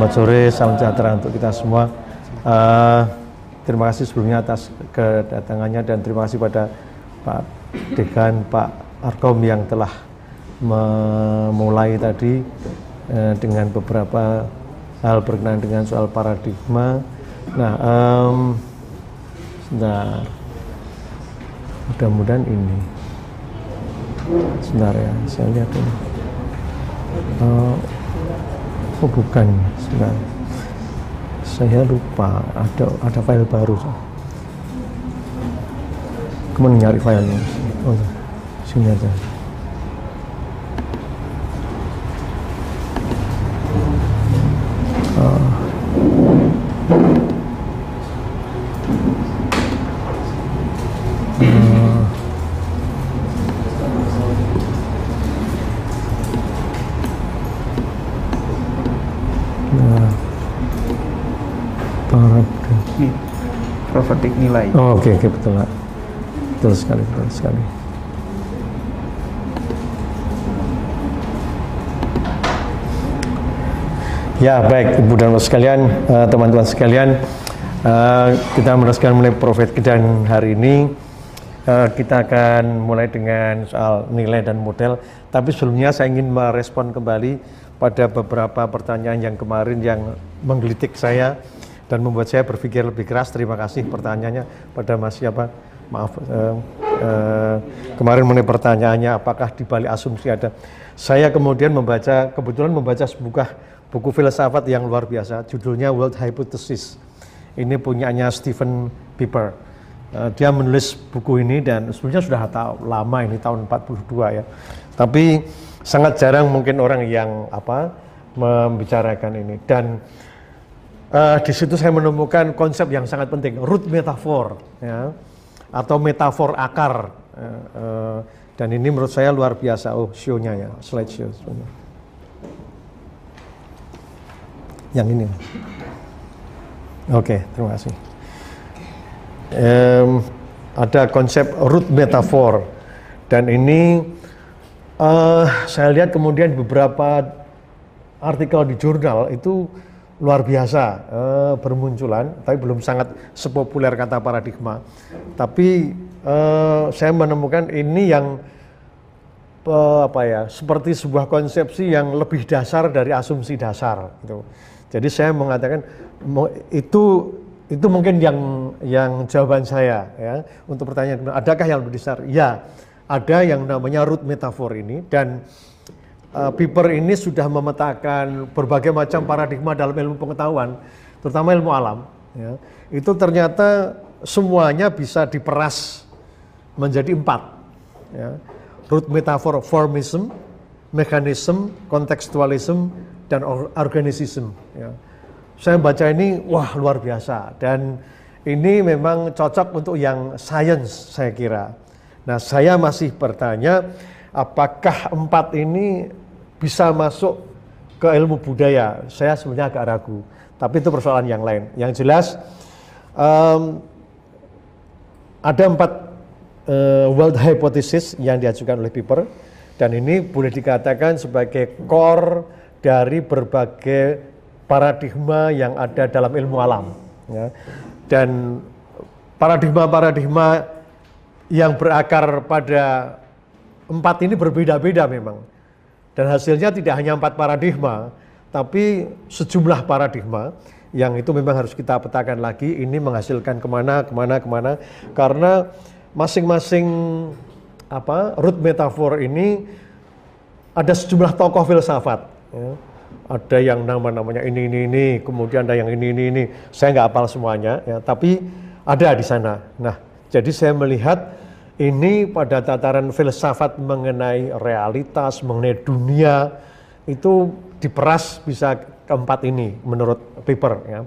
Selamat sore, salam sejahtera untuk kita semua. Uh, terima kasih sebelumnya atas kedatangannya dan terima kasih pada Pak Dekan, Pak Arkom yang telah memulai tadi uh, dengan beberapa hal berkenaan dengan soal paradigma. Nah, um, sebentar. Mudah-mudahan ini. Sebentar ya, saya lihat ini. Uh, oh bukan sebentar saya lupa. Ada ada file baru kemudian nyari filenya oh sini aja oke, okay, betul lah. Betul sekali, betul sekali. Ya, baik, Ibu dan Bapak sekalian, eh, teman-teman uh, sekalian, uh, kita meneruskan mulai profet dan hari ini uh, kita akan mulai dengan soal nilai dan model. Tapi sebelumnya saya ingin merespon kembali pada beberapa pertanyaan yang kemarin yang menggelitik saya dan membuat saya berpikir lebih keras. Terima kasih pertanyaannya pada Mas siapa? Maaf, eh, eh, kemarin mengenai pertanyaannya apakah di balik asumsi ada. Saya kemudian membaca, kebetulan membaca sebuah buku filsafat yang luar biasa, judulnya World Hypothesis. Ini punyanya Stephen Piper. Uh, dia menulis buku ini dan sebenarnya sudah tahu lama ini tahun 42 ya. Tapi sangat jarang mungkin orang yang apa membicarakan ini dan uh, di situ saya menemukan konsep yang sangat penting, root metafor, ya, atau metafor akar. Uh, dan ini menurut saya luar biasa. Oh, show-nya ya, slide show. Yang ini. Oke, okay, terima kasih. Um, ada konsep root metafor dan ini uh, saya lihat kemudian beberapa artikel di jurnal itu luar biasa uh, bermunculan, tapi belum sangat sepopuler kata paradigma. Tapi uh, saya menemukan ini yang uh, apa ya, seperti sebuah konsepsi yang lebih dasar dari asumsi dasar. Gitu. Jadi saya mengatakan itu itu mungkin yang yang jawaban saya ya untuk pertanyaan adakah yang lebih dasar? Ya, ada yang namanya root metafor ini dan uh, Piper ini sudah memetakan berbagai macam paradigma dalam ilmu pengetahuan, terutama ilmu alam. Ya. Itu ternyata semuanya bisa diperas menjadi empat. Ya. Root metafor formism, mechanism, contextualism, dan organisism. Ya. Saya baca ini, wah luar biasa. Dan ini memang cocok untuk yang science saya kira. Nah saya masih bertanya, apakah empat ini bisa masuk ke ilmu budaya. Saya sebenarnya agak ragu, tapi itu persoalan yang lain. Yang jelas um, ada empat uh, world hypothesis yang diajukan oleh Piper dan ini boleh dikatakan sebagai core dari berbagai paradigma yang ada dalam ilmu alam. Ya. Dan paradigma-paradigma yang berakar pada empat ini berbeda-beda memang. Dan hasilnya tidak hanya empat paradigma, tapi sejumlah paradigma yang itu memang harus kita petakan lagi. Ini menghasilkan ke mana, ke mana, ke mana. Karena masing-masing apa root metafor ini ada sejumlah tokoh filsafat. Ya. Ada yang nama-namanya ini, ini, ini, kemudian ada yang ini, ini, ini. Saya nggak hafal semuanya, ya, tapi ada di sana. Nah, jadi saya melihat ini pada tataran filsafat mengenai realitas, mengenai dunia itu diperas bisa keempat ini menurut paper ya.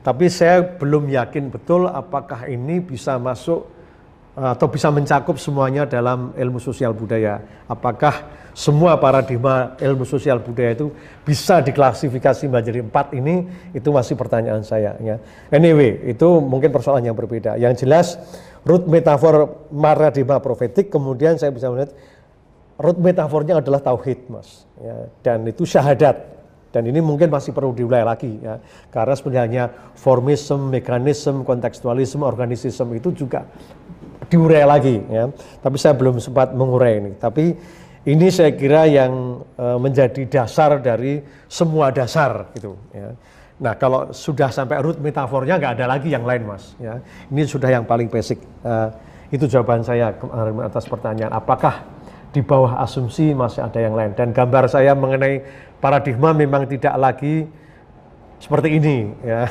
Tapi saya belum yakin betul apakah ini bisa masuk atau bisa mencakup semuanya dalam ilmu sosial budaya. Apakah semua paradigma ilmu sosial budaya itu bisa diklasifikasi menjadi empat ini? Itu masih pertanyaan saya. Ya. Anyway, itu mungkin persoalan yang berbeda. Yang jelas root metafor paradigma profetik, kemudian saya bisa melihat root metafornya adalah tauhid, mas. Ya, dan itu syahadat. Dan ini mungkin masih perlu diurai lagi ya. Karena sebenarnya formism, mekanisme, kontekstualisme, organisisme itu juga diurai lagi ya. Tapi saya belum sempat mengurai ini. Tapi ini saya kira yang e, menjadi dasar dari semua dasar gitu ya. Nah kalau sudah sampai root metafornya nggak ada lagi yang lain mas ya. Ini sudah yang paling basic. E, itu jawaban saya atas pertanyaan apakah di bawah asumsi masih ada yang lain. Dan gambar saya mengenai paradigma memang tidak lagi seperti ini ya.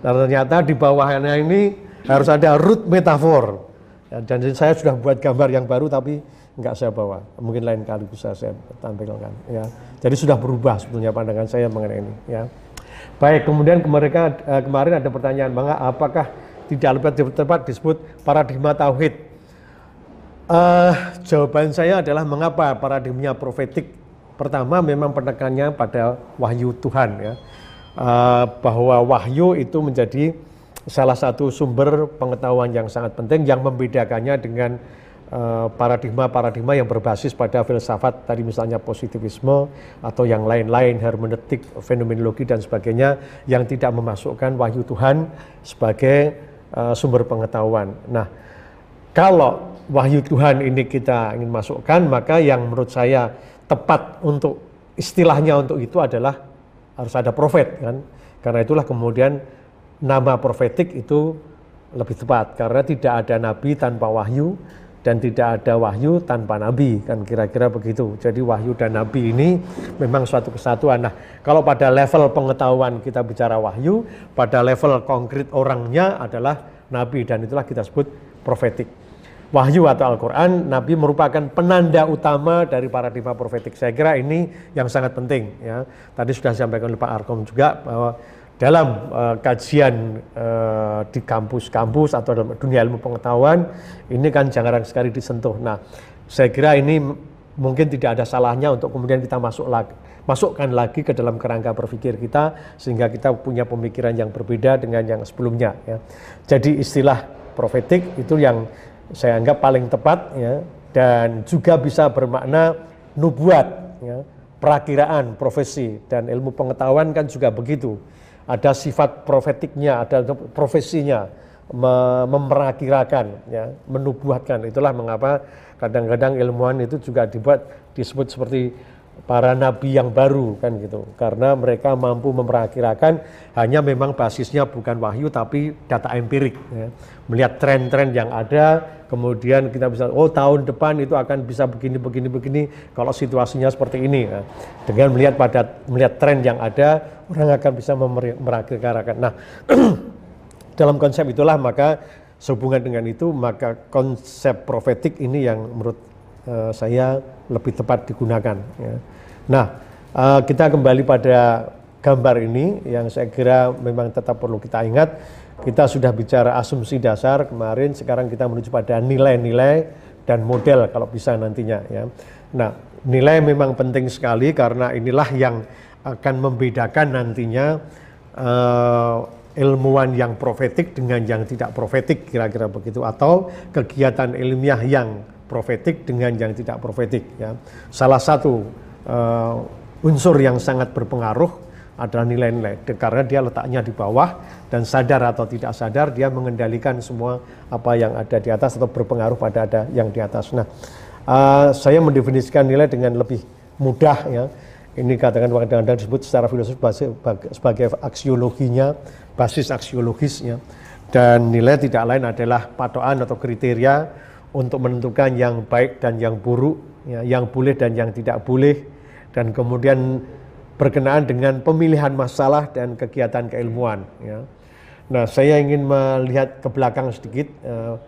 Dan ternyata di bawahnya ini harus ada root metafor. Ya, dan saya sudah buat gambar yang baru tapi nggak saya bawa. Mungkin lain kali bisa saya tampilkan. Ya. Jadi sudah berubah sebetulnya pandangan saya mengenai ini. Ya. Baik, kemudian mereka eh, kemarin ada pertanyaan, bang, apakah tidak lebih tepat disebut paradigma tauhid? Uh, jawaban saya adalah mengapa paradigma profetik pertama memang penekannya pada wahyu Tuhan ya, uh, bahwa wahyu itu menjadi salah satu sumber pengetahuan yang sangat penting yang membedakannya dengan paradigma-paradigma yang berbasis pada filsafat tadi misalnya positivisme atau yang lain-lain hermeneutik, fenomenologi dan sebagainya yang tidak memasukkan wahyu Tuhan sebagai uh, sumber pengetahuan. Nah, kalau wahyu Tuhan ini kita ingin masukkan, maka yang menurut saya tepat untuk istilahnya untuk itu adalah harus ada profet kan. Karena itulah kemudian nama profetik itu lebih tepat karena tidak ada nabi tanpa wahyu dan tidak ada wahyu tanpa nabi kan kira-kira begitu. Jadi wahyu dan nabi ini memang suatu kesatuan. Nah, kalau pada level pengetahuan kita bicara wahyu, pada level konkret orangnya adalah nabi dan itulah kita sebut profetik. Wahyu atau Al-Qur'an nabi merupakan penanda utama dari paradigma profetik. Saya kira ini yang sangat penting ya. Tadi sudah disampaikan oleh Pak Arkom juga bahwa dalam uh, kajian uh, di kampus-kampus atau dalam dunia ilmu pengetahuan ini kan jarang sekali disentuh. Nah, saya kira ini mungkin tidak ada salahnya untuk kemudian kita masuk lagi, masukkan lagi ke dalam kerangka berpikir kita sehingga kita punya pemikiran yang berbeda dengan yang sebelumnya. Ya. Jadi istilah profetik itu yang saya anggap paling tepat ya dan juga bisa bermakna nubuat, ya, perakiraan, profesi dan ilmu pengetahuan kan juga begitu ada sifat profetiknya, ada profesinya, memerakirakan, ya, menubuatkan. Itulah mengapa kadang-kadang ilmuwan itu juga dibuat disebut seperti para nabi yang baru kan gitu karena mereka mampu memperakirakan hanya memang basisnya bukan wahyu tapi data empirik ya. melihat tren-tren yang ada kemudian kita bisa oh tahun depan itu akan bisa begini begini begini kalau situasinya seperti ini ya. dengan melihat pada melihat tren yang ada orang akan bisa memperakirakan nah dalam konsep itulah maka sehubungan dengan itu maka konsep profetik ini yang menurut uh, saya lebih tepat digunakan. Ya. Nah, uh, kita kembali pada gambar ini yang saya kira memang tetap perlu kita ingat. Kita sudah bicara asumsi dasar kemarin, sekarang kita menuju pada nilai-nilai dan model kalau bisa nantinya. Ya. Nah, nilai memang penting sekali karena inilah yang akan membedakan nantinya uh, ilmuwan yang profetik dengan yang tidak profetik kira-kira begitu atau kegiatan ilmiah yang profetik dengan yang tidak profetik ya. Salah satu uh, unsur yang sangat berpengaruh adalah nilai-nilai karena dia letaknya di bawah dan sadar atau tidak sadar dia mengendalikan semua apa yang ada di atas atau berpengaruh pada ada yang di atas. Nah, uh, saya mendefinisikan nilai dengan lebih mudah ya. Ini katakan kadang-kadang disebut secara filosofis sebagai aksiologinya, basis aksiologisnya. Dan nilai tidak lain adalah patokan atau kriteria untuk menentukan yang baik dan yang buruk, ya, yang boleh dan yang tidak boleh, dan kemudian berkenaan dengan pemilihan masalah dan kegiatan keilmuan. Ya. Nah, saya ingin melihat ke belakang sedikit uh,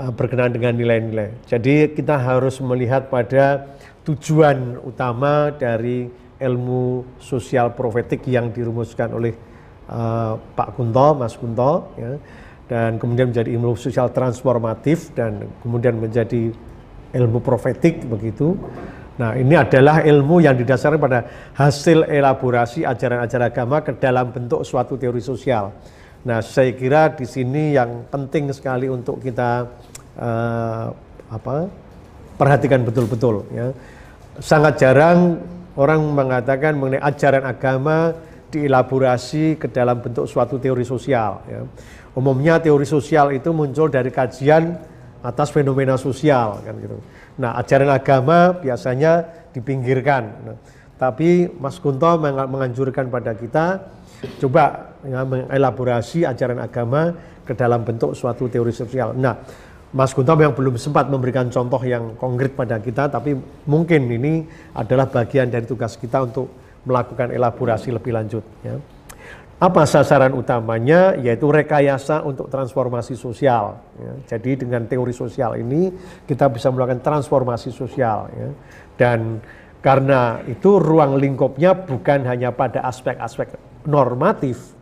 uh, berkenaan dengan nilai-nilai. Jadi kita harus melihat pada tujuan utama dari ilmu sosial profetik yang dirumuskan oleh uh, Pak Kunto, Mas Kunto. Ya dan kemudian menjadi ilmu sosial transformatif dan kemudian menjadi ilmu profetik begitu. Nah, ini adalah ilmu yang didasarkan pada hasil elaborasi ajaran-ajaran agama ke dalam bentuk suatu teori sosial. Nah, saya kira di sini yang penting sekali untuk kita uh, apa perhatikan betul-betul ya. Sangat jarang orang mengatakan mengenai ajaran agama dielaborasi ke dalam bentuk suatu teori sosial. Ya. Umumnya teori sosial itu muncul dari kajian atas fenomena sosial kan gitu. Nah ajaran agama biasanya dipinggirkan. Nah, tapi Mas Kunto menganjurkan pada kita coba ya, mengelaborasi ajaran agama ke dalam bentuk suatu teori sosial. Nah, Mas Gunto yang belum sempat memberikan contoh yang konkret pada kita, tapi mungkin ini adalah bagian dari tugas kita untuk melakukan elaborasi lebih lanjut. Ya. Apa sasaran utamanya? Yaitu rekayasa untuk transformasi sosial. Ya. Jadi dengan teori sosial ini kita bisa melakukan transformasi sosial. Ya. Dan karena itu ruang lingkupnya bukan hanya pada aspek-aspek normatif,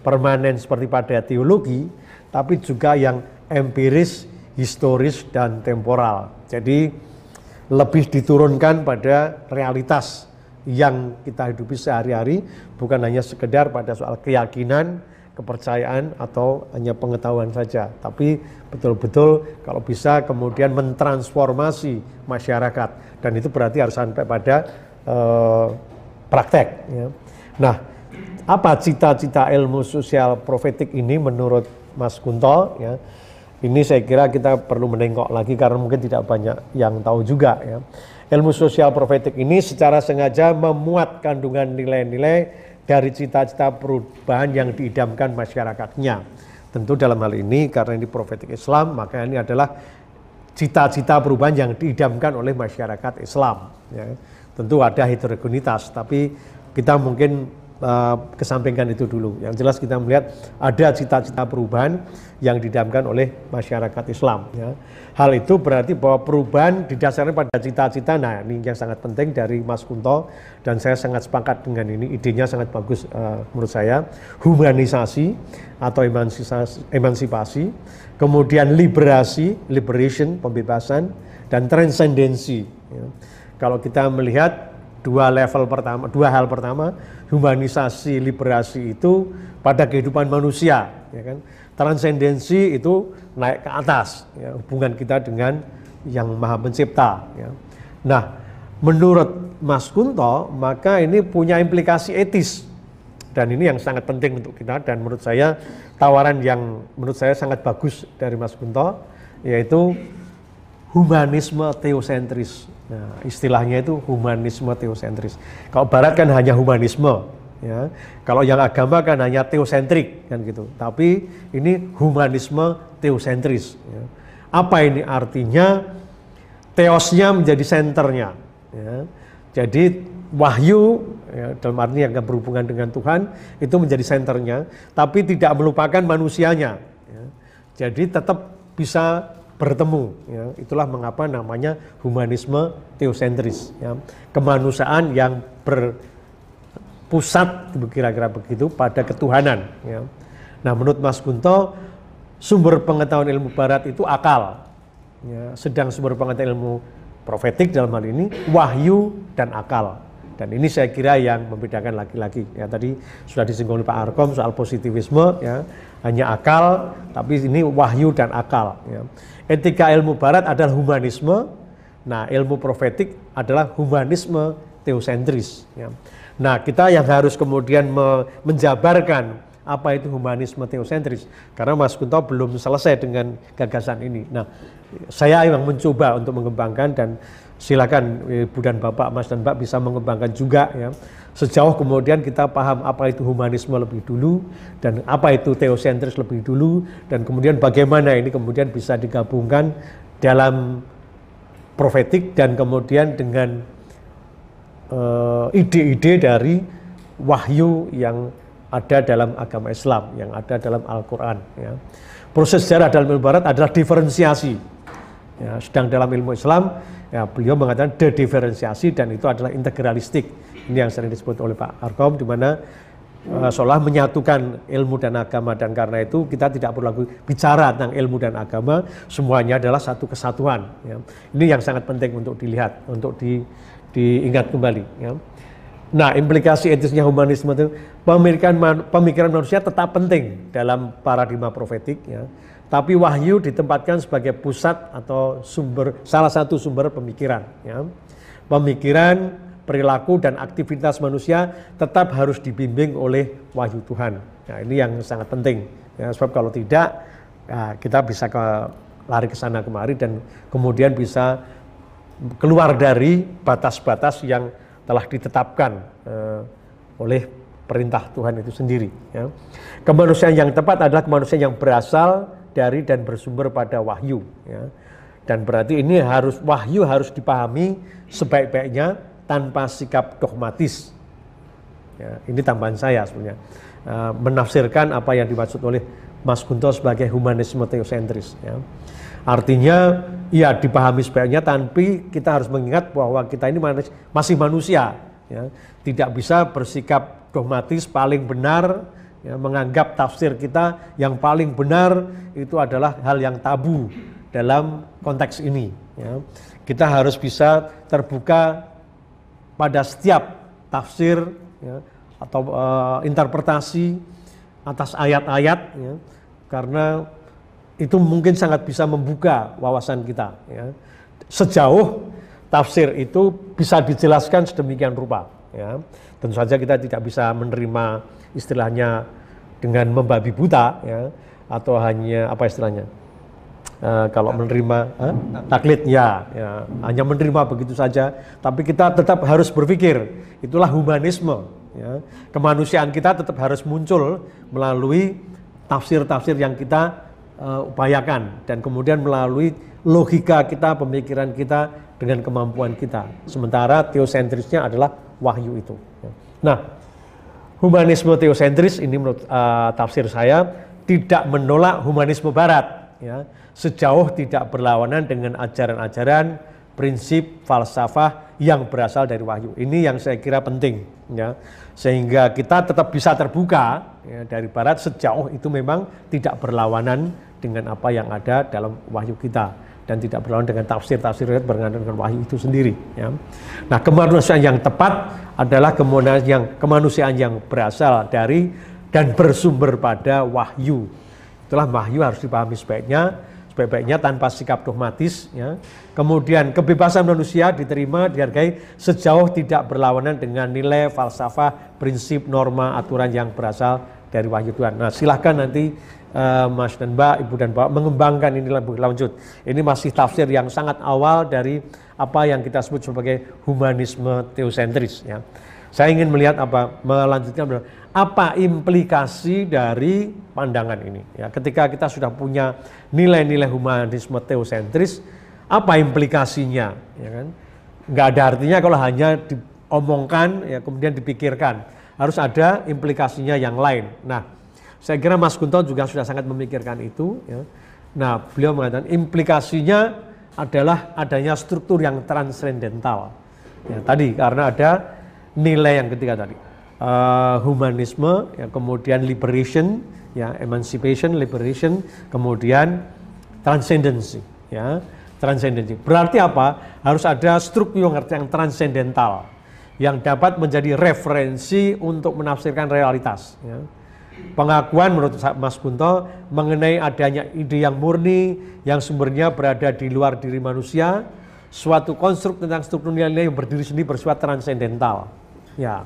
permanen seperti pada teologi, tapi juga yang empiris, historis dan temporal. Jadi lebih diturunkan pada realitas yang kita hidupi sehari-hari bukan hanya sekedar pada soal keyakinan, kepercayaan atau hanya pengetahuan saja, tapi betul-betul kalau bisa kemudian mentransformasi masyarakat dan itu berarti harus sampai pada uh, praktek. Ya. Nah, apa cita-cita ilmu sosial profetik ini menurut Mas Kunto? Ya, ini saya kira kita perlu menengok lagi karena mungkin tidak banyak yang tahu juga ya. Ilmu sosial profetik ini secara sengaja memuat kandungan nilai-nilai dari cita-cita perubahan yang diidamkan masyarakatnya. Tentu dalam hal ini karena ini profetik Islam, maka ini adalah cita-cita perubahan yang diidamkan oleh masyarakat Islam. Ya. Tentu ada heterogenitas, tapi kita mungkin uh, kesampingkan itu dulu. Yang jelas kita melihat ada cita-cita perubahan yang didamkan oleh masyarakat Islam. Ya. Hal itu berarti bahwa perubahan didasarkan pada cita-cita. Nah ini yang sangat penting dari Mas Kunto dan saya sangat sepakat dengan ini. Idenya sangat bagus uh, menurut saya. Humanisasi atau emansipasi, emansipasi, kemudian liberasi, liberation, pembebasan, dan transendensi. Ya. Kalau kita melihat dua level pertama, dua hal pertama, humanisasi, liberasi itu pada kehidupan manusia, ya kan. Transendensi itu naik ke atas, ya, hubungan kita dengan yang maha pencipta. Ya. Nah, menurut Mas Kunto, maka ini punya implikasi etis. Dan ini yang sangat penting untuk kita dan menurut saya tawaran yang menurut saya sangat bagus dari Mas Kunto, yaitu humanisme teosentris. Nah, istilahnya itu humanisme teosentris. Kalau barat kan hanya humanisme, ya. Kalau yang agama kan hanya teosentrik kan gitu. Tapi ini humanisme teosentris. Ya. Apa ini artinya? Teosnya menjadi senternya. Ya. Jadi wahyu ya, dalam arti yang berhubungan dengan Tuhan itu menjadi senternya, tapi tidak melupakan manusianya. Ya. Jadi tetap bisa bertemu. Ya. Itulah mengapa namanya humanisme teosentris. Ya. Kemanusiaan yang berpusat, kira-kira begitu, pada ketuhanan. Ya. Nah, menurut Mas Kunto, sumber pengetahuan ilmu Barat itu akal. Ya. Sedang sumber pengetahuan ilmu profetik dalam hal ini wahyu dan akal. Dan ini saya kira yang membedakan laki-laki. Ya tadi sudah disinggung oleh Pak Arkom soal positivisme, ya hanya akal, tapi ini wahyu dan akal. Ya. Etika ilmu Barat adalah humanisme, nah ilmu profetik adalah humanisme teosentris. Ya. Nah kita yang harus kemudian me menjabarkan apa itu humanisme teosentris, karena Mas Kunto belum selesai dengan gagasan ini. Nah saya yang mencoba untuk mengembangkan dan silakan Ibu dan Bapak, Mas dan Mbak bisa mengembangkan juga ya. Sejauh kemudian kita paham apa itu humanisme lebih dulu dan apa itu teosentris lebih dulu dan kemudian bagaimana ini kemudian bisa digabungkan dalam profetik dan kemudian dengan eh, ide-ide uh, dari wahyu yang ada dalam agama Islam, yang ada dalam Al-Quran. Ya. Proses sejarah dalam ilmu barat adalah diferensiasi. Ya, sedang dalam ilmu Islam Ya, beliau mengatakan dediferensiasi dan itu adalah integralistik. Ini yang sering disebut oleh Pak Arkom di mana uh, seolah menyatukan ilmu dan agama dan karena itu kita tidak perlu lagi bicara tentang ilmu dan agama, semuanya adalah satu kesatuan. Ya. Ini yang sangat penting untuk dilihat, untuk di, diingat kembali. Ya. Nah, implikasi etisnya humanisme itu pemikiran, pemikiran manusia tetap penting dalam paradigma profetik. Ya tapi wahyu ditempatkan sebagai pusat atau sumber salah satu sumber pemikiran ya. Pemikiran perilaku dan aktivitas manusia tetap harus dibimbing oleh wahyu Tuhan. Nah, ini yang sangat penting. Ya, sebab kalau tidak, ya, kita bisa ke, lari ke sana kemari dan kemudian bisa keluar dari batas-batas yang telah ditetapkan uh, oleh perintah Tuhan itu sendiri. Ya. Kemanusiaan yang tepat adalah kemanusiaan yang berasal dari dan bersumber pada wahyu. Ya. Dan berarti ini harus wahyu harus dipahami sebaik-baiknya tanpa sikap dogmatis. Ya, ini tambahan saya sebenarnya. Uh, menafsirkan apa yang dimaksud oleh Mas Gunto sebagai humanisme teosentris. Ya. Artinya ya dipahami sebaiknya tapi kita harus mengingat bahwa kita ini masih manusia. Ya. Tidak bisa bersikap dogmatis paling benar, ya, menganggap tafsir kita yang paling benar itu adalah hal yang tabu dalam konteks ini. Ya. Kita harus bisa terbuka pada setiap tafsir ya, atau uh, interpretasi atas ayat-ayat, ya, karena itu mungkin sangat bisa membuka wawasan kita. Ya. Sejauh tafsir itu bisa dijelaskan sedemikian rupa. Ya. Tentu saja kita tidak bisa menerima istilahnya dengan membabi buta, ya, atau hanya apa istilahnya Uh, kalau menerima uh, taklid ya, ya, hanya menerima begitu saja. Tapi kita tetap harus berpikir, itulah humanisme. Ya. Kemanusiaan kita tetap harus muncul melalui tafsir-tafsir yang kita uh, upayakan dan kemudian melalui logika kita, pemikiran kita dengan kemampuan kita. Sementara teosentrisnya adalah wahyu itu. Nah, humanisme teosentris ini menurut uh, tafsir saya tidak menolak humanisme Barat. Ya sejauh tidak berlawanan dengan ajaran-ajaran prinsip falsafah yang berasal dari wahyu. Ini yang saya kira penting ya. Sehingga kita tetap bisa terbuka ya, dari barat sejauh itu memang tidak berlawanan dengan apa yang ada dalam wahyu kita dan tidak berlawanan dengan tafsir-tafsir berkaitan dengan wahyu itu sendiri ya. Nah, kemanusiaan yang tepat adalah kemanusiaan yang kemanusiaan yang berasal dari dan bersumber pada wahyu. Itulah wahyu harus dipahami sebaiknya sebaik-baiknya tanpa sikap dogmatis ya. Kemudian kebebasan manusia diterima dihargai sejauh tidak berlawanan dengan nilai falsafah, prinsip, norma, aturan yang berasal dari wahyu Tuhan. Nah, silahkan nanti uh, Mas dan Mbak, Ibu dan Bapak mengembangkan ini lebih lanjut. Ini masih tafsir yang sangat awal dari apa yang kita sebut sebagai humanisme teosentris ya. Saya ingin melihat apa melanjutkan apa implikasi dari pandangan ini. Ya, ketika kita sudah punya nilai-nilai humanisme teosentris, apa implikasinya? Ya kan? Nggak ada artinya kalau hanya diomongkan, ya kemudian dipikirkan. Harus ada implikasinya yang lain. Nah, saya kira Mas Kunto juga sudah sangat memikirkan itu. Ya. Nah, beliau mengatakan implikasinya adalah adanya struktur yang transcendental. Ya, tadi karena ada nilai yang ketiga tadi uh, humanisme ya kemudian liberation ya emancipation liberation kemudian transcendency ya transcendency berarti apa harus ada struktur yang transcendental yang dapat menjadi referensi untuk menafsirkan realitas ya. Pengakuan menurut Mas Kunto mengenai adanya ide yang murni yang sumbernya berada di luar diri manusia suatu konstruk tentang struktur nilai yang berdiri sendiri bersifat transcendental Ya,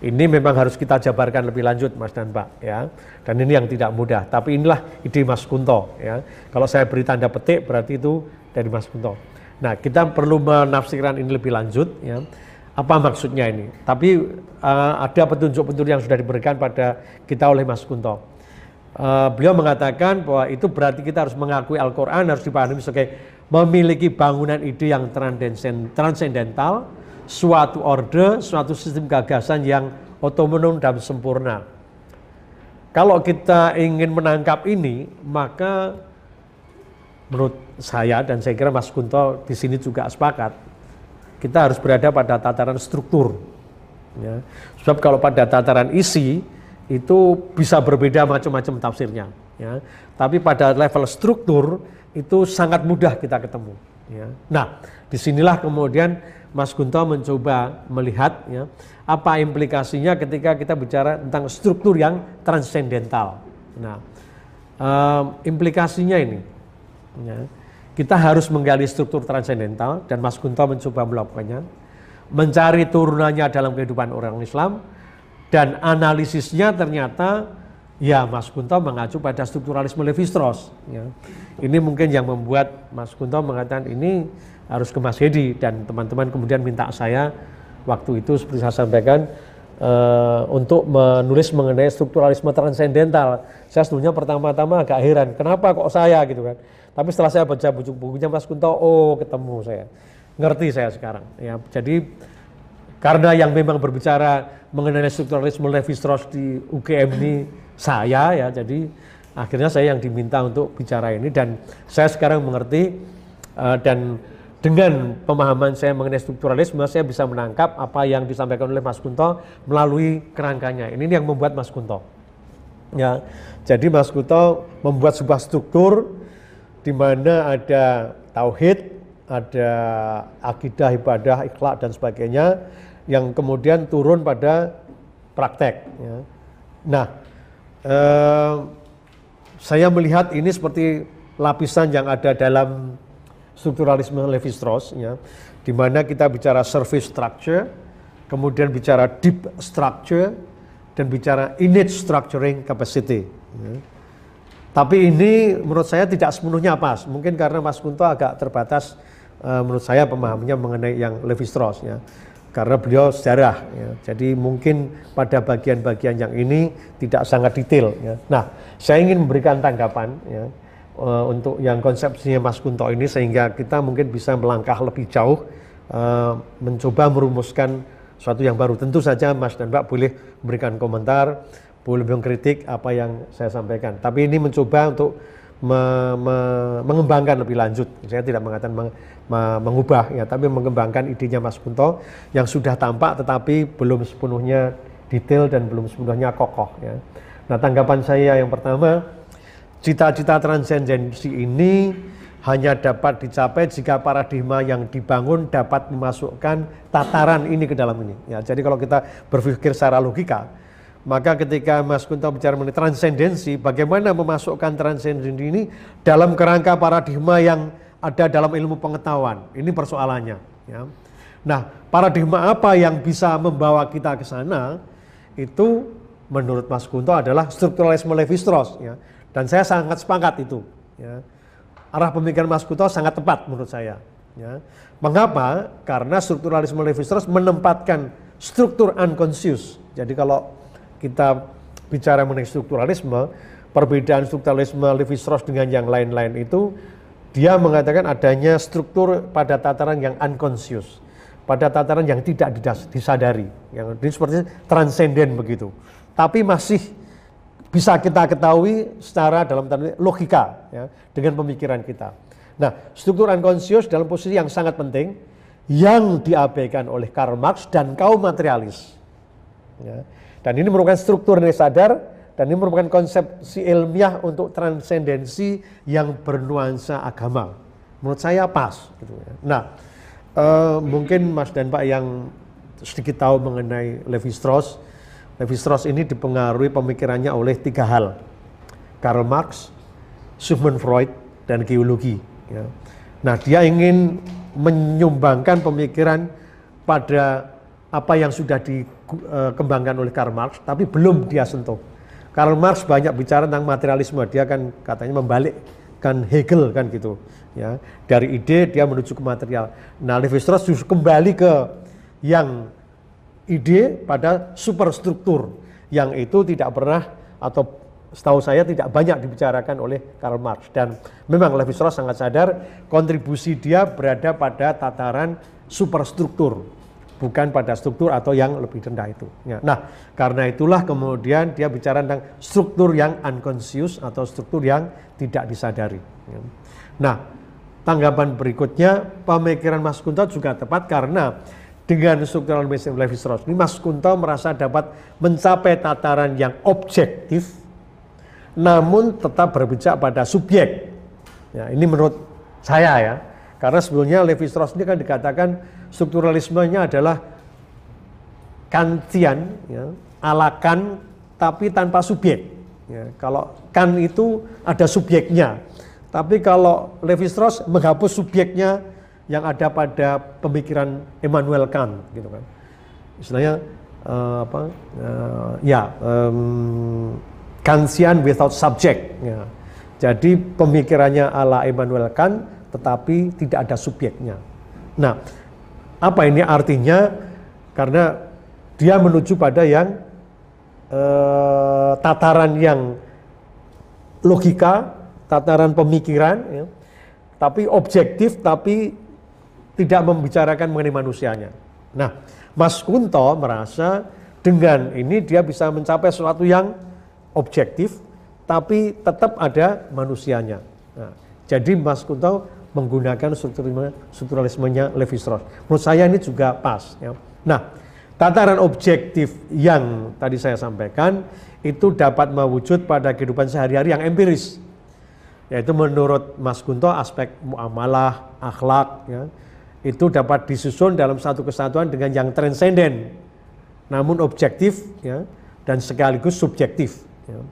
ini memang harus kita jabarkan lebih lanjut Mas dan Pak ya. Dan ini yang tidak mudah, tapi inilah ide Mas Kunto ya. Kalau saya beri tanda petik berarti itu dari Mas Kunto. Nah, kita perlu menafsirkan ini lebih lanjut ya. Apa maksudnya ini? Tapi uh, ada petunjuk-petunjuk yang sudah diberikan pada kita oleh Mas Kunto. Uh, beliau mengatakan bahwa itu berarti kita harus mengakui Al-Quran harus dipahami sebagai memiliki bangunan ide yang transendental, suatu orde, suatu sistem gagasan yang otonom dan sempurna. Kalau kita ingin menangkap ini, maka menurut saya dan saya kira Mas Kunto di sini juga sepakat, kita harus berada pada tataran struktur. Ya. Sebab kalau pada tataran isi itu bisa berbeda macam-macam tafsirnya. Ya. Tapi pada level struktur itu sangat mudah kita ketemu. Ya. Nah, di sinilah kemudian Mas Gunto mencoba melihat ya, apa implikasinya ketika kita bicara tentang struktur yang transendental. Nah, um, implikasinya ini, ya, kita harus menggali struktur transendental dan Mas Gunto mencoba melakukannya. mencari turunannya dalam kehidupan orang Islam dan analisisnya ternyata ya Mas Kunto mengacu pada strukturalisme Levi-Strauss. Ya. Ini mungkin yang membuat Mas Kunto mengatakan ini harus ke Mas Hedi dan teman-teman kemudian minta saya waktu itu seperti saya sampaikan uh, untuk menulis mengenai strukturalisme transendental. Saya sebetulnya pertama-tama agak heran, kenapa kok saya gitu kan. Tapi setelah saya baca buku-bukunya Mas Kunto, oh ketemu saya, ngerti saya sekarang. Ya, jadi karena yang memang berbicara mengenai strukturalisme Levi-Strauss di UGM ini saya ya, jadi akhirnya saya yang diminta untuk bicara ini dan saya sekarang mengerti uh, dan dengan pemahaman saya mengenai strukturalisme, saya bisa menangkap apa yang disampaikan oleh Mas Kunto melalui kerangkanya. Ini yang membuat Mas Kunto. Ya, jadi Mas Kunto membuat sebuah struktur di mana ada tauhid, ada akidah, ibadah, ikhlak dan sebagainya yang kemudian turun pada praktek. Ya. Nah, eh, saya melihat ini seperti lapisan yang ada dalam strukturalisme Levi-Strauss ya, di mana kita bicara surface structure, kemudian bicara deep structure, dan bicara innate structuring capacity. Ya. Tapi ini menurut saya tidak sepenuhnya pas, mungkin karena Mas Kunto agak terbatas uh, menurut saya pemahamannya mengenai yang Levi-Strauss ya. Karena beliau sejarah, ya. jadi mungkin pada bagian-bagian yang ini tidak sangat detail. Ya. Nah, saya ingin memberikan tanggapan ya, uh, untuk yang konsepsinya Mas Kunto ini sehingga kita mungkin bisa melangkah lebih jauh uh, mencoba merumuskan suatu yang baru. Tentu saja Mas dan Mbak boleh memberikan komentar, boleh mengkritik apa yang saya sampaikan. Tapi ini mencoba untuk me, me, mengembangkan lebih lanjut. Saya tidak mengatakan meng, me, mengubah ya, tapi mengembangkan idenya Mas Kunto yang sudah tampak tetapi belum sepenuhnya detail dan belum sepenuhnya kokoh ya. Nah, tanggapan saya yang pertama Cita-cita transendensi ini hanya dapat dicapai jika paradigma yang dibangun dapat memasukkan tataran ini ke dalam ini. Ya, jadi kalau kita berpikir secara logika, maka ketika Mas Kunto bicara mengenai transendensi, bagaimana memasukkan transendensi ini dalam kerangka paradigma yang ada dalam ilmu pengetahuan? Ini persoalannya. Ya. Nah, paradigma apa yang bisa membawa kita ke sana? Itu menurut Mas Kunto adalah strukturalisme Levi-Strauss. Ya dan saya sangat sepakat itu. Ya. Arah pemikiran Mas Kuto sangat tepat menurut saya. Ya. Mengapa? Karena strukturalisme Levi-Strauss menempatkan struktur unconscious. Jadi kalau kita bicara mengenai strukturalisme, perbedaan strukturalisme Levi-Strauss dengan yang lain-lain itu, dia mengatakan adanya struktur pada tataran yang unconscious, pada tataran yang tidak disadari, yang ini seperti transenden begitu. Tapi masih bisa kita ketahui secara dalam tanda logika ya, dengan pemikiran kita. Nah, struktur unconscious dalam posisi yang sangat penting yang diabaikan oleh Karl Marx dan kaum materialis. Ya. Dan ini merupakan struktur yang sadar dan ini merupakan konsepsi ilmiah untuk transendensi yang bernuansa agama. Menurut saya pas. Gitu ya. Nah, uh, mungkin Mas dan Pak yang sedikit tahu mengenai Levi Strauss, Levi Strauss ini dipengaruhi pemikirannya oleh tiga hal. Karl Marx, Sigmund Freud, dan geologi. Ya. Nah, dia ingin menyumbangkan pemikiran pada apa yang sudah dikembangkan oleh Karl Marx, tapi belum dia sentuh. Karl Marx banyak bicara tentang materialisme, dia kan katanya membalikkan Hegel kan gitu. Ya, dari ide dia menuju ke material. Nah, Levi Strauss justru kembali ke yang ide pada superstruktur yang itu tidak pernah atau setahu saya tidak banyak dibicarakan oleh Karl Marx dan memang Levi Strauss sangat sadar kontribusi dia berada pada tataran superstruktur bukan pada struktur atau yang lebih rendah itu. Ya. Nah, karena itulah kemudian dia bicara tentang struktur yang unconscious atau struktur yang tidak disadari. Ya. Nah, tanggapan berikutnya pemikiran Mas Kunto juga tepat karena dengan struktural medicine Levi Strauss ini Mas Kunto merasa dapat mencapai tataran yang objektif namun tetap berbicara pada subjek. Ya, ini menurut saya ya. Karena sebelumnya Levi Strauss ini kan dikatakan strukturalismenya adalah Kantian, ya, ala Kant, tapi tanpa subjek. Ya, kalau Kant itu ada subjeknya, tapi kalau Levi Strauss menghapus subjeknya yang ada pada pemikiran Immanuel Kant gitu kan. Istilahnya uh, apa? Uh, ya um, Kantian without subject. Ya. Jadi pemikirannya ala Immanuel Kant, tetapi tidak ada subjeknya. Nah, apa ini artinya? Karena dia menuju pada yang eh, tataran yang logika, tataran pemikiran, ya, tapi objektif, tapi tidak membicarakan mengenai manusianya. Nah, Mas Kunto merasa dengan ini dia bisa mencapai sesuatu yang objektif, tapi tetap ada manusianya. Nah, jadi Mas Kunto menggunakan strukturalisme, strukturalismenya Levi Strauss. Menurut saya ini juga pas. Ya. Nah, tataran objektif yang tadi saya sampaikan itu dapat mewujud pada kehidupan sehari-hari yang empiris. Yaitu menurut Mas Kunto aspek muamalah, akhlak, ya, itu dapat disusun dalam satu kesatuan dengan yang transenden, namun objektif ya, dan sekaligus subjektif. Ya.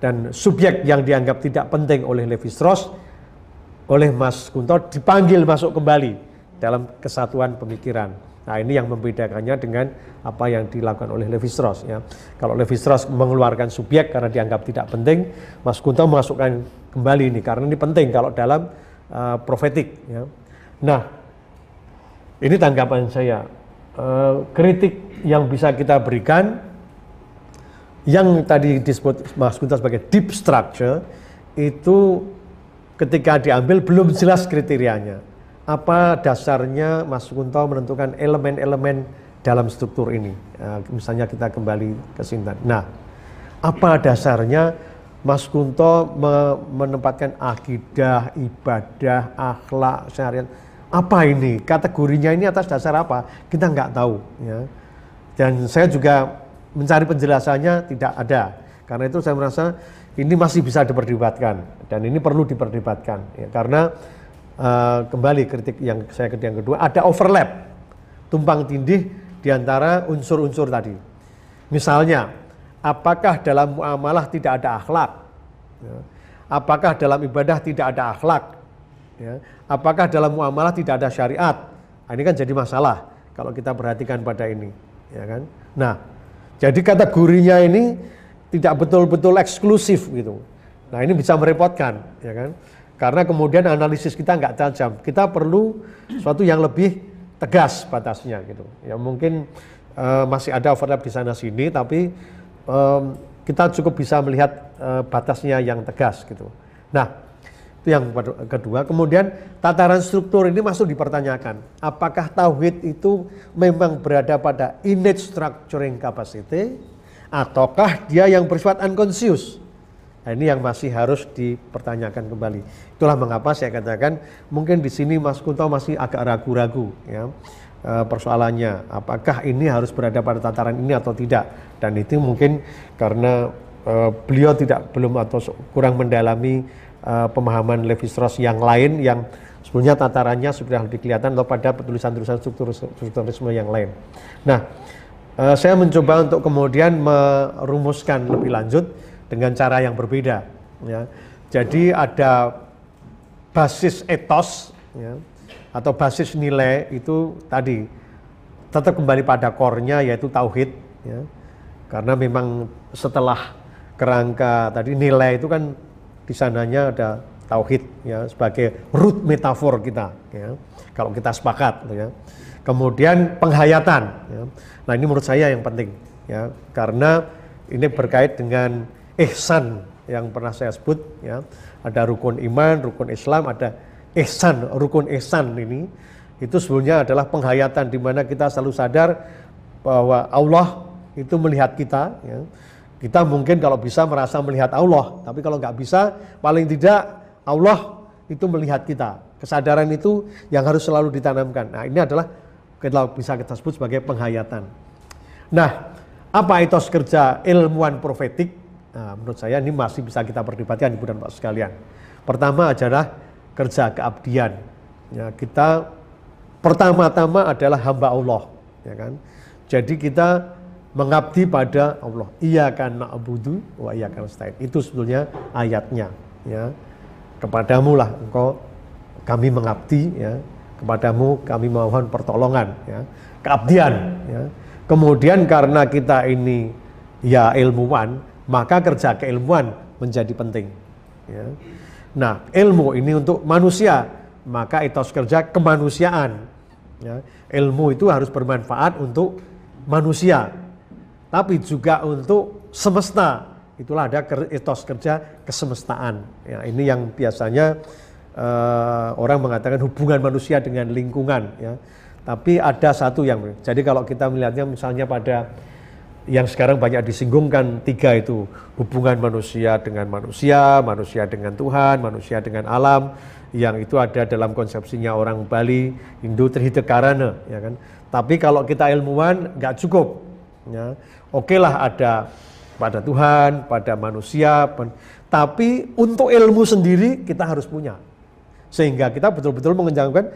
Dan subjek yang dianggap tidak penting oleh Levi Strauss, oleh Mas Kunto dipanggil masuk kembali dalam kesatuan pemikiran. Nah ini yang membedakannya dengan apa yang dilakukan oleh Levi Strauss. Ya. Kalau Levi Strauss mengeluarkan subjek karena dianggap tidak penting, Mas Kunto memasukkan kembali ini karena ini penting kalau dalam uh, profetik. Ya. Nah ini tanggapan saya. Uh, kritik yang bisa kita berikan, yang tadi disebut Mas Gunta sebagai deep structure, itu ketika diambil belum jelas kriterianya. Apa dasarnya Mas Kunto menentukan elemen-elemen dalam struktur ini? Uh, misalnya kita kembali ke Sintan. Nah, apa dasarnya Mas Kunto menempatkan akidah, ibadah, akhlak, syariat apa ini? Kategorinya ini atas dasar apa? Kita nggak tahu ya. Dan saya juga mencari penjelasannya tidak ada. Karena itu saya merasa ini masih bisa diperdebatkan dan ini perlu diperdebatkan ya, karena uh, kembali kritik yang saya kritik yang kedua ada overlap tumpang tindih di antara unsur-unsur tadi. Misalnya apakah dalam muamalah tidak ada akhlak? Ya, apakah dalam ibadah tidak ada akhlak ya, apakah dalam muamalah tidak ada syariat? Nah, ini kan jadi masalah kalau kita perhatikan pada ini, ya kan? Nah, jadi kategorinya ini tidak betul-betul eksklusif gitu. Nah, ini bisa merepotkan, ya kan? Karena kemudian analisis kita nggak tajam. Kita perlu sesuatu yang lebih tegas batasnya gitu. Ya mungkin uh, masih ada overlap di sana sini, tapi um, kita cukup bisa melihat uh, batasnya yang tegas gitu. Nah, itu yang kedua. Kemudian tataran struktur ini masuk dipertanyakan. Apakah tauhid itu memang berada pada innate structuring capacity ataukah dia yang bersifat unconscious? Nah, ini yang masih harus dipertanyakan kembali. Itulah mengapa saya katakan mungkin di sini Mas Kunto masih agak ragu-ragu ya eh, persoalannya. Apakah ini harus berada pada tataran ini atau tidak? Dan itu mungkin karena uh, beliau tidak belum atau kurang mendalami uh, pemahaman Levi Strauss yang lain yang sebenarnya tatarannya sudah kelihatan atau pada tulisan-tulisan strukturisme yang lain. Nah, uh, saya mencoba untuk kemudian merumuskan lebih lanjut dengan cara yang berbeda. Ya. Jadi ada basis etos ya, atau basis nilai itu tadi tetap kembali pada core-nya yaitu tauhid ya. Karena memang setelah kerangka tadi nilai itu kan di sananya ada tauhid ya sebagai root metafor kita ya kalau kita sepakat ya. Kemudian penghayatan ya. nah ini menurut saya yang penting ya karena ini berkait dengan ihsan yang pernah saya sebut ya. Ada rukun iman rukun Islam ada ihsan rukun ihsan ini. Itu sebenarnya adalah penghayatan di mana kita selalu sadar bahwa Allah itu melihat kita ya kita mungkin kalau bisa merasa melihat Allah, tapi kalau nggak bisa, paling tidak Allah itu melihat kita. Kesadaran itu yang harus selalu ditanamkan. Nah ini adalah kita bisa kita sebut sebagai penghayatan. Nah, apa etos kerja ilmuwan profetik? Nah, menurut saya ini masih bisa kita perdebatkan ibu dan pak sekalian. Pertama adalah kerja keabdian. Ya, kita pertama-tama adalah hamba Allah, ya kan. Jadi kita mengabdi pada Allah. Iya kan na'budu wa iya kan nasta'in. Itu sebetulnya ayatnya ya. Kepadamu lah engkau kami mengabdi ya. kepadamu kami mohon pertolongan ya keabdian ya kemudian karena kita ini ya ilmuwan maka kerja keilmuan menjadi penting ya nah ilmu ini untuk manusia maka etos kerja kemanusiaan ya ilmu itu harus bermanfaat untuk manusia tapi juga untuk semesta itulah ada etos kerja kesemestaan ya ini yang biasanya uh, orang mengatakan hubungan manusia dengan lingkungan ya. Tapi ada satu yang jadi kalau kita melihatnya misalnya pada yang sekarang banyak disinggungkan tiga itu hubungan manusia dengan manusia, manusia dengan Tuhan, manusia dengan alam yang itu ada dalam konsepsinya orang Bali Hindu terhitung karana ya kan. Tapi kalau kita ilmuwan nggak cukup ya. Oke lah ada pada Tuhan, pada manusia, tapi untuk ilmu sendiri kita harus punya sehingga kita betul-betul mengenjangkan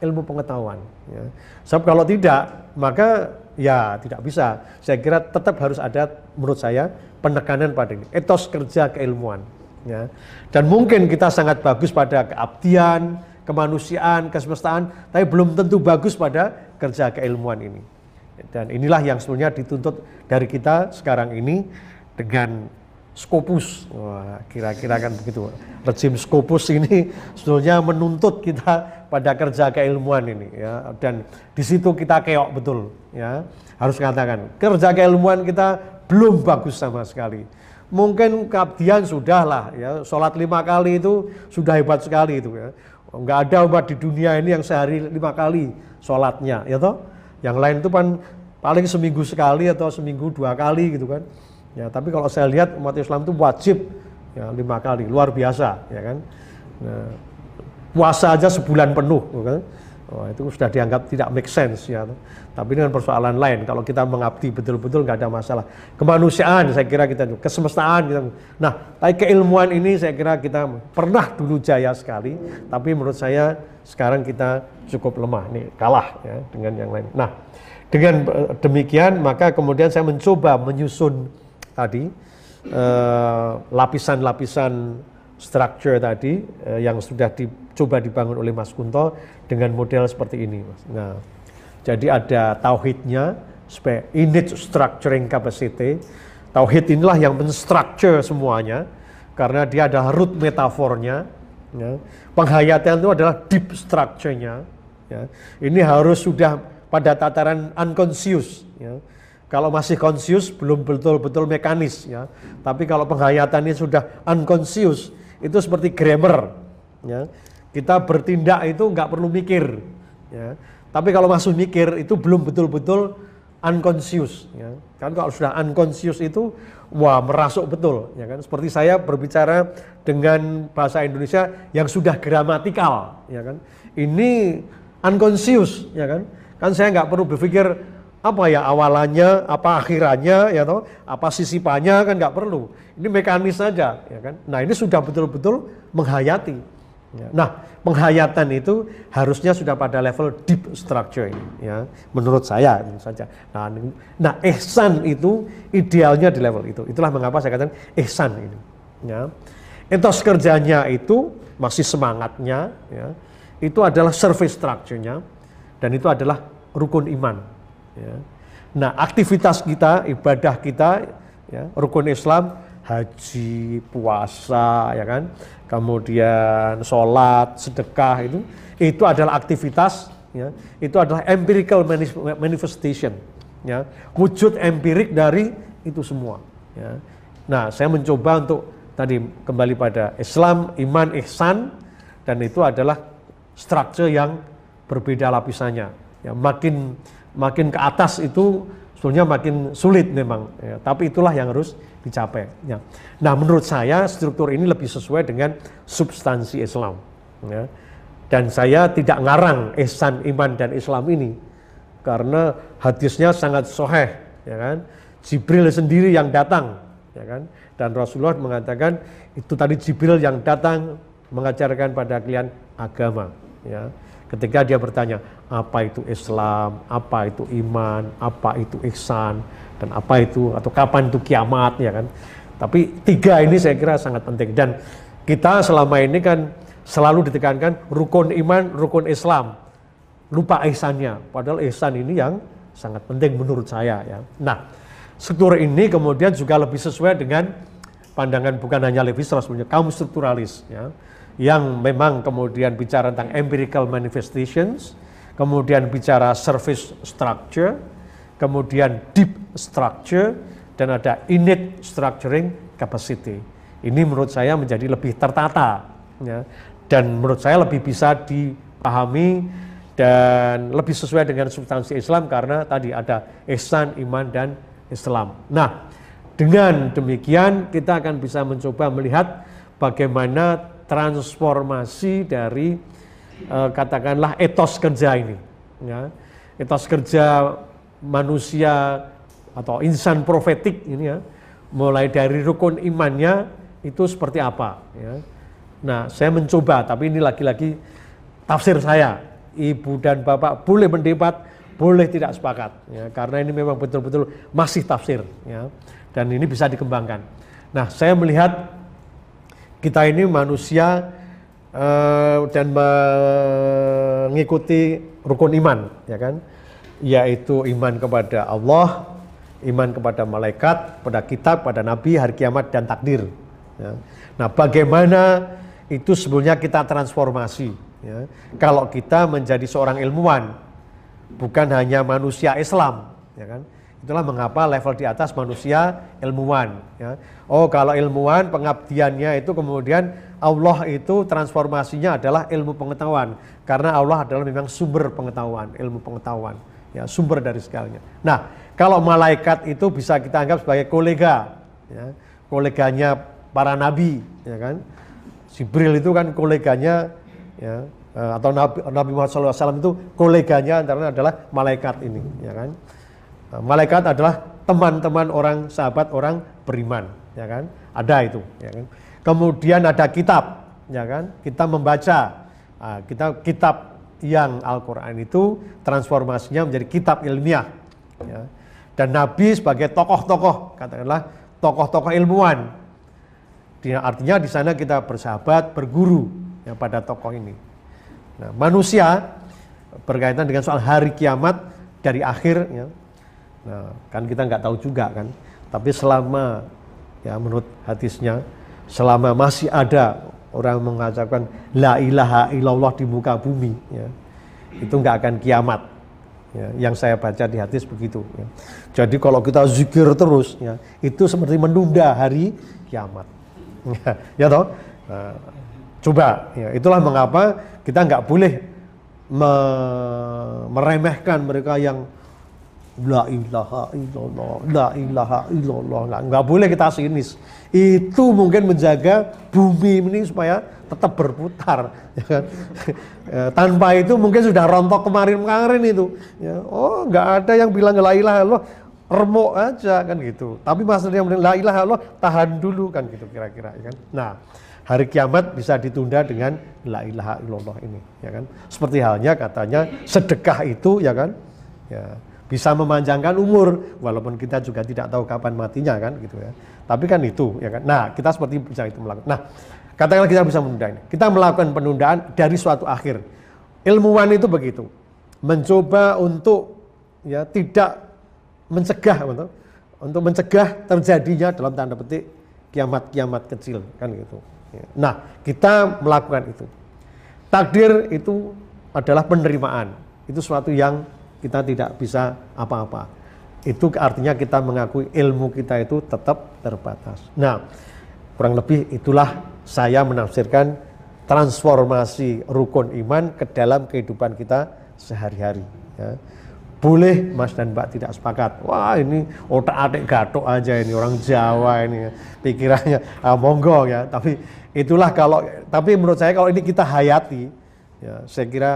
ilmu pengetahuan. Ya. Sebab kalau tidak, maka ya tidak bisa. Saya kira tetap harus ada, menurut saya, penekanan pada ini, etos kerja keilmuan. Ya. Dan mungkin kita sangat bagus pada keabdian, kemanusiaan, kesemestaan, tapi belum tentu bagus pada kerja keilmuan ini. Dan inilah yang sebenarnya dituntut dari kita sekarang ini dengan Skopus, kira-kira kan begitu. Rezim Skopus ini sebetulnya menuntut kita pada kerja keilmuan ini ya dan di situ kita keok betul ya harus katakan kerja keilmuan kita belum bagus sama sekali. Mungkin keabdian sudah lah ya sholat lima kali itu sudah hebat sekali itu ya. Enggak ada umat di dunia ini yang sehari lima kali sholatnya ya toh. Yang lain itu kan paling seminggu sekali atau seminggu dua kali gitu kan Ya, tapi kalau saya lihat umat Islam itu wajib ya, lima kali, luar biasa, ya kan. Nah, puasa aja sebulan penuh, ya kan. Oh, itu sudah dianggap tidak make sense ya. Tapi dengan persoalan lain, kalau kita mengabdi betul-betul nggak ada masalah. Kemanusiaan saya kira kita kesemestaan kita. Nah, tapi keilmuan ini saya kira kita pernah dulu jaya sekali, tapi menurut saya sekarang kita cukup lemah nih, kalah ya dengan yang lain. Nah, dengan eh, demikian maka kemudian saya mencoba menyusun tadi eh, lapisan-lapisan uh, structure tadi uh, yang sudah dicoba dibangun oleh Mas Kunto dengan model seperti ini, Mas. Nah, jadi ada tauhidnya, init structuring capacity. Tauhid inilah yang menstructure semuanya, karena dia ada root metafornya. Ya. Penghayatan itu adalah deep structure-nya. Ya. Ini harus sudah pada tataran unconscious. Ya kalau masih conscious belum betul-betul mekanis ya. Tapi kalau penghayatan ini sudah unconscious itu seperti grammar ya. Kita bertindak itu nggak perlu mikir ya. Tapi kalau masuk mikir itu belum betul-betul unconscious ya. Kan kalau sudah unconscious itu wah merasuk betul ya kan. Seperti saya berbicara dengan bahasa Indonesia yang sudah gramatikal ya kan. Ini unconscious ya kan. Kan saya nggak perlu berpikir apa ya awalannya, apa akhirannya, ya toh, apa sisipannya kan nggak perlu. Ini mekanis saja, ya kan. Nah ini sudah betul-betul menghayati. Ya. Nah penghayatan itu harusnya sudah pada level deep structure ini, ya. Menurut saya ini saja. Nah, nah ihsan itu idealnya di level itu. Itulah mengapa saya katakan ihsan ini. Ya. Etos kerjanya itu masih semangatnya, ya. Itu adalah service structure-nya dan itu adalah rukun iman Ya. Nah, aktivitas kita, ibadah kita, ya, rukun Islam, haji, puasa, ya kan, kemudian sholat, sedekah itu, itu adalah aktivitas, ya, itu adalah empirical manifestation, ya, wujud empirik dari itu semua. Ya. Nah, saya mencoba untuk tadi kembali pada Islam, iman, ihsan, dan itu adalah struktur yang berbeda lapisannya. Ya, makin makin ke atas itu sebetulnya makin sulit memang. Ya, tapi itulah yang harus dicapai. Ya. Nah menurut saya struktur ini lebih sesuai dengan substansi Islam. Ya. Dan saya tidak ngarang ihsan iman dan Islam ini karena hadisnya sangat soheh, ya kan? Jibril sendiri yang datang, ya kan? Dan Rasulullah mengatakan itu tadi Jibril yang datang mengajarkan pada kalian agama, ya. Ketika dia bertanya, apa itu Islam, apa itu iman, apa itu ihsan, dan apa itu atau kapan itu kiamat ya kan. Tapi tiga ini saya kira sangat penting dan kita selama ini kan selalu ditekankan rukun iman, rukun Islam. lupa ihsannya. Padahal ihsan ini yang sangat penting menurut saya ya. Nah, struktur ini kemudian juga lebih sesuai dengan pandangan bukan hanya Levi Strauss kaum strukturalis ya yang memang kemudian bicara tentang empirical manifestations, kemudian bicara surface structure, kemudian deep structure dan ada innate structuring capacity. Ini menurut saya menjadi lebih tertata ya dan menurut saya lebih bisa dipahami dan lebih sesuai dengan substansi Islam karena tadi ada ihsan, iman dan Islam. Nah, dengan demikian kita akan bisa mencoba melihat bagaimana transformasi dari uh, katakanlah etos kerja ini. Ya. Etos kerja manusia atau insan profetik ini ya, mulai dari rukun imannya itu seperti apa. Ya. Nah, saya mencoba, tapi ini lagi-lagi tafsir saya. Ibu dan bapak boleh mendebat, boleh tidak sepakat, ya, karena ini memang betul-betul masih tafsir. Ya dan ini bisa dikembangkan. Nah, saya melihat kita ini manusia uh, dan mengikuti rukun iman, ya kan? Yaitu iman kepada Allah, iman kepada malaikat, pada kitab, pada nabi, hari kiamat dan takdir. Ya. Nah, bagaimana itu sebenarnya kita transformasi? Ya. Kalau kita menjadi seorang ilmuwan, bukan hanya manusia Islam, ya kan? Itulah mengapa level di atas manusia ilmuwan. Ya. Oh kalau ilmuwan pengabdiannya itu kemudian Allah itu transformasinya adalah ilmu pengetahuan. Karena Allah adalah memang sumber pengetahuan, ilmu pengetahuan. Ya, sumber dari segalanya. Nah kalau malaikat itu bisa kita anggap sebagai kolega. Ya. Koleganya para nabi. Ya kan? Jibril itu kan koleganya ya, eh, atau Nabi, Nabi Muhammad SAW itu koleganya antara adalah malaikat ini. Ya kan? Nah, malaikat adalah teman-teman orang sahabat orang beriman, ya kan? Ada itu, ya kan? Kemudian ada kitab, ya kan? Kita membaca nah, kita kitab yang Al-Qur'an itu transformasinya menjadi kitab ilmiah, ya. Dan Nabi sebagai tokoh-tokoh, katakanlah tokoh-tokoh ilmuwan. Artinya di sana kita bersahabat, berguru ya, pada tokoh ini. Nah, manusia berkaitan dengan soal hari kiamat dari akhir ya, Nah, kan kita nggak tahu juga kan. Tapi selama ya menurut hadisnya selama masih ada orang mengucapkan la ilaha illallah di muka bumi ya, itu nggak akan kiamat. Ya, yang saya baca di hadis begitu. Ya. Jadi kalau kita zikir terus, ya, itu seperti menunda hari kiamat. Ya, ya toh. Nah, coba, ya, itulah mengapa kita nggak boleh me meremehkan mereka yang La ilaha illallah, la ilaha illallah. Nggak, nggak boleh kita sinis. Itu mungkin menjaga bumi ini supaya tetap berputar. Ya kan? Ya, tanpa itu mungkin sudah rontok kemarin-kemarin itu. Ya, oh nggak ada yang bilang la ilaha illallah, remuk aja kan gitu. Tapi maksudnya yang la ilaha illallah tahan dulu kan gitu kira-kira. Ya kan? Nah hari kiamat bisa ditunda dengan la ilaha illallah ini. Ya kan? Seperti halnya katanya sedekah itu ya kan. Ya, bisa memanjangkan umur walaupun kita juga tidak tahu kapan matinya kan gitu ya. Tapi kan itu ya kan. Nah, kita seperti bisa itu melakukan. Nah, katakanlah kita bisa menunda ini. Kita melakukan penundaan dari suatu akhir. Ilmuwan itu begitu. Mencoba untuk ya tidak mencegah untuk untuk mencegah terjadinya dalam tanda petik kiamat-kiamat kecil kan gitu. Ya. Nah, kita melakukan itu. Takdir itu adalah penerimaan. Itu suatu yang kita tidak bisa apa-apa. Itu artinya kita mengakui ilmu kita itu tetap terbatas. Nah, kurang lebih itulah saya menafsirkan transformasi rukun iman ke dalam kehidupan kita sehari-hari. Ya. Boleh Mas dan Mbak tidak sepakat. Wah ini otak adik gatok aja ini orang Jawa ini pikirannya ah, monggo ya. Tapi itulah kalau tapi menurut saya kalau ini kita hayati ya saya kira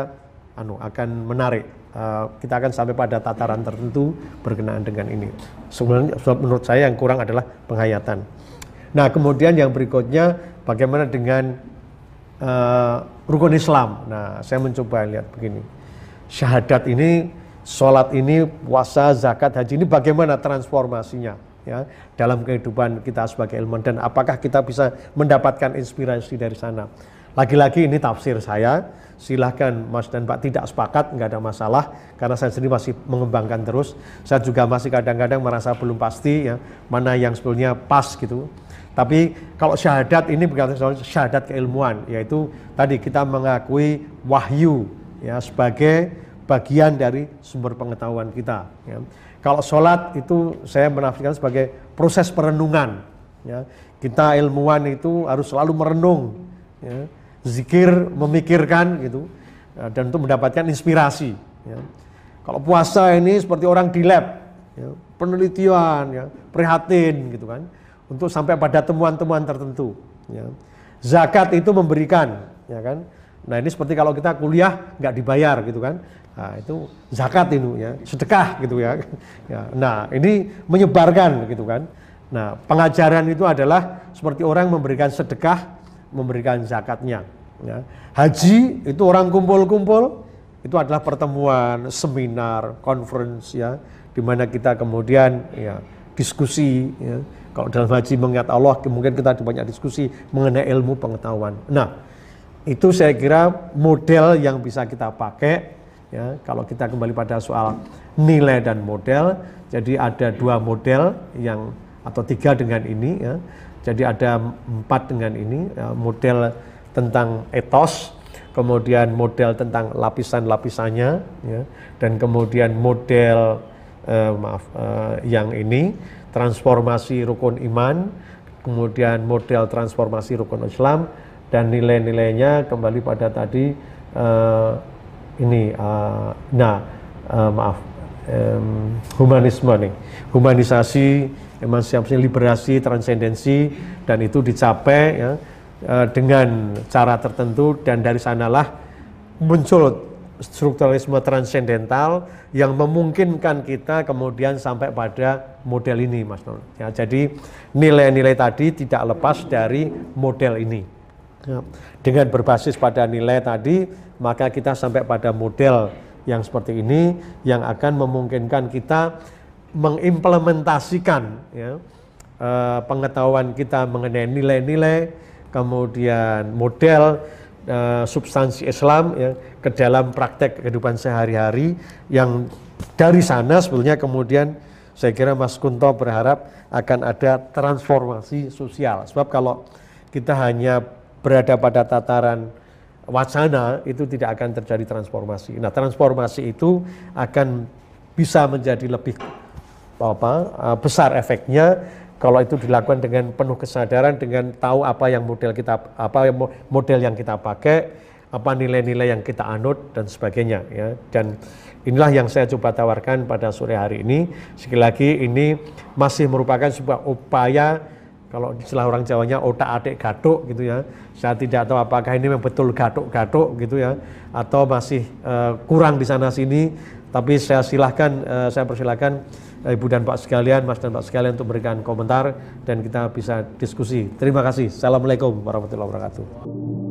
anu akan menarik Eh, kita akan sampai pada tataran tertentu berkenaan dengan ini. Sebenarnya menurut saya yang kurang adalah penghayatan. Nah kemudian yang berikutnya bagaimana dengan uh, rukun Islam. Nah saya mencoba lihat begini, syahadat ini, sholat ini, puasa, zakat, haji ini bagaimana transformasinya ya dalam kehidupan kita sebagai ilmuwan dan apakah kita bisa mendapatkan inspirasi dari sana. Lagi-lagi ini tafsir saya silahkan Mas dan Pak tidak sepakat, nggak ada masalah, karena saya sendiri masih mengembangkan terus. Saya juga masih kadang-kadang merasa belum pasti ya mana yang sebetulnya pas gitu. Tapi kalau syahadat ini berkata syahadat keilmuan, yaitu tadi kita mengakui wahyu ya sebagai bagian dari sumber pengetahuan kita. Ya. Kalau sholat itu saya menafsirkan sebagai proses perenungan. Ya. Kita ilmuwan itu harus selalu merenung. Ya zikir, memikirkan gitu, ya, dan untuk mendapatkan inspirasi. Ya. Kalau puasa ini seperti orang di lab, ya, penelitian, ya, prihatin gitu kan, untuk sampai pada temuan-temuan tertentu. Ya. Zakat itu memberikan, ya kan. Nah ini seperti kalau kita kuliah nggak dibayar gitu kan, nah, itu zakat itu ya, sedekah gitu ya. ya. Nah ini menyebarkan gitu kan. Nah pengajaran itu adalah seperti orang memberikan sedekah memberikan zakatnya. Ya. Haji itu orang kumpul-kumpul, itu adalah pertemuan, seminar, conference ya, di mana kita kemudian ya diskusi ya. Kalau dalam haji mengingat Allah, mungkin kita banyak diskusi mengenai ilmu pengetahuan. Nah, itu saya kira model yang bisa kita pakai ya kalau kita kembali pada soal nilai dan model jadi ada dua model yang atau tiga dengan ini ya jadi ada empat dengan ini, ya, model tentang etos, kemudian model tentang lapisan-lapisannya, ya, dan kemudian model eh, maaf eh, yang ini transformasi rukun iman, kemudian model transformasi rukun Islam, dan nilai-nilainya kembali pada tadi eh, ini, uh, nah uh, maaf um, humanisme nih, humanisasi emansipasi, liberasi, transendensi, dan itu dicapai ya, eh, dengan cara tertentu dan dari sanalah muncul strukturalisme transendental yang memungkinkan kita kemudian sampai pada model ini, Mas Nur. Ya, jadi nilai-nilai tadi tidak lepas dari model ini. Ya, dengan berbasis pada nilai tadi, maka kita sampai pada model yang seperti ini yang akan memungkinkan kita mengimplementasikan ya, uh, pengetahuan kita mengenai nilai-nilai, kemudian model uh, substansi Islam ya, ke dalam praktek kehidupan sehari-hari yang dari sana sebetulnya kemudian saya kira Mas Kunto berharap akan ada transformasi sosial. Sebab kalau kita hanya berada pada tataran wacana itu tidak akan terjadi transformasi. Nah, transformasi itu akan bisa menjadi lebih apa uh, besar efeknya kalau itu dilakukan dengan penuh kesadaran dengan tahu apa yang model kita apa yang model yang kita pakai apa nilai-nilai yang kita anut dan sebagainya ya. Dan inilah yang saya coba tawarkan pada sore hari ini. Sekali lagi ini masih merupakan sebuah upaya kalau istilah orang Jawanya otak adik gatuk gitu ya. Saya tidak tahu apakah ini memang betul gatuk-gatuk gitu ya atau masih uh, kurang di sana sini tapi saya silahkan uh, saya persilahkan Ibu dan Pak sekalian, Mas dan Pak sekalian untuk memberikan komentar dan kita bisa diskusi. Terima kasih. Assalamualaikum warahmatullahi wabarakatuh.